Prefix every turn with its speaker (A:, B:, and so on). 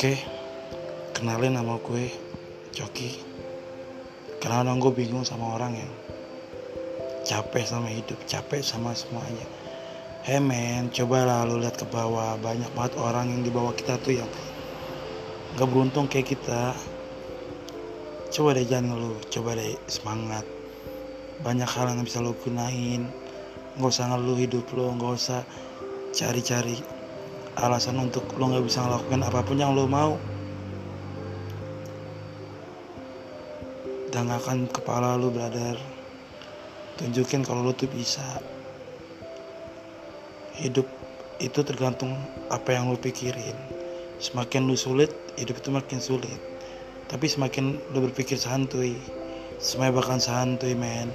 A: Oke, kenalin nama gue Coki. Karena gue bingung sama orang yang capek sama hidup, capek sama semuanya. Hey men, coba lah lu lihat ke bawah. Banyak banget orang yang di bawah kita tuh yang gak beruntung kayak kita. Coba deh jangan ngeluh, coba deh semangat. Banyak hal yang bisa lo gunain. Gak usah ngeluh hidup lo, gak usah cari-cari alasan untuk lo nggak bisa ngelakuin apa pun yang lo mau danggakan kepala lo brother. Tunjukin kalau lo tuh bisa. Hidup itu tergantung apa yang lo pikirin. Semakin lo sulit hidup itu makin sulit. Tapi semakin lo berpikir santuy semuanya bakal santuy men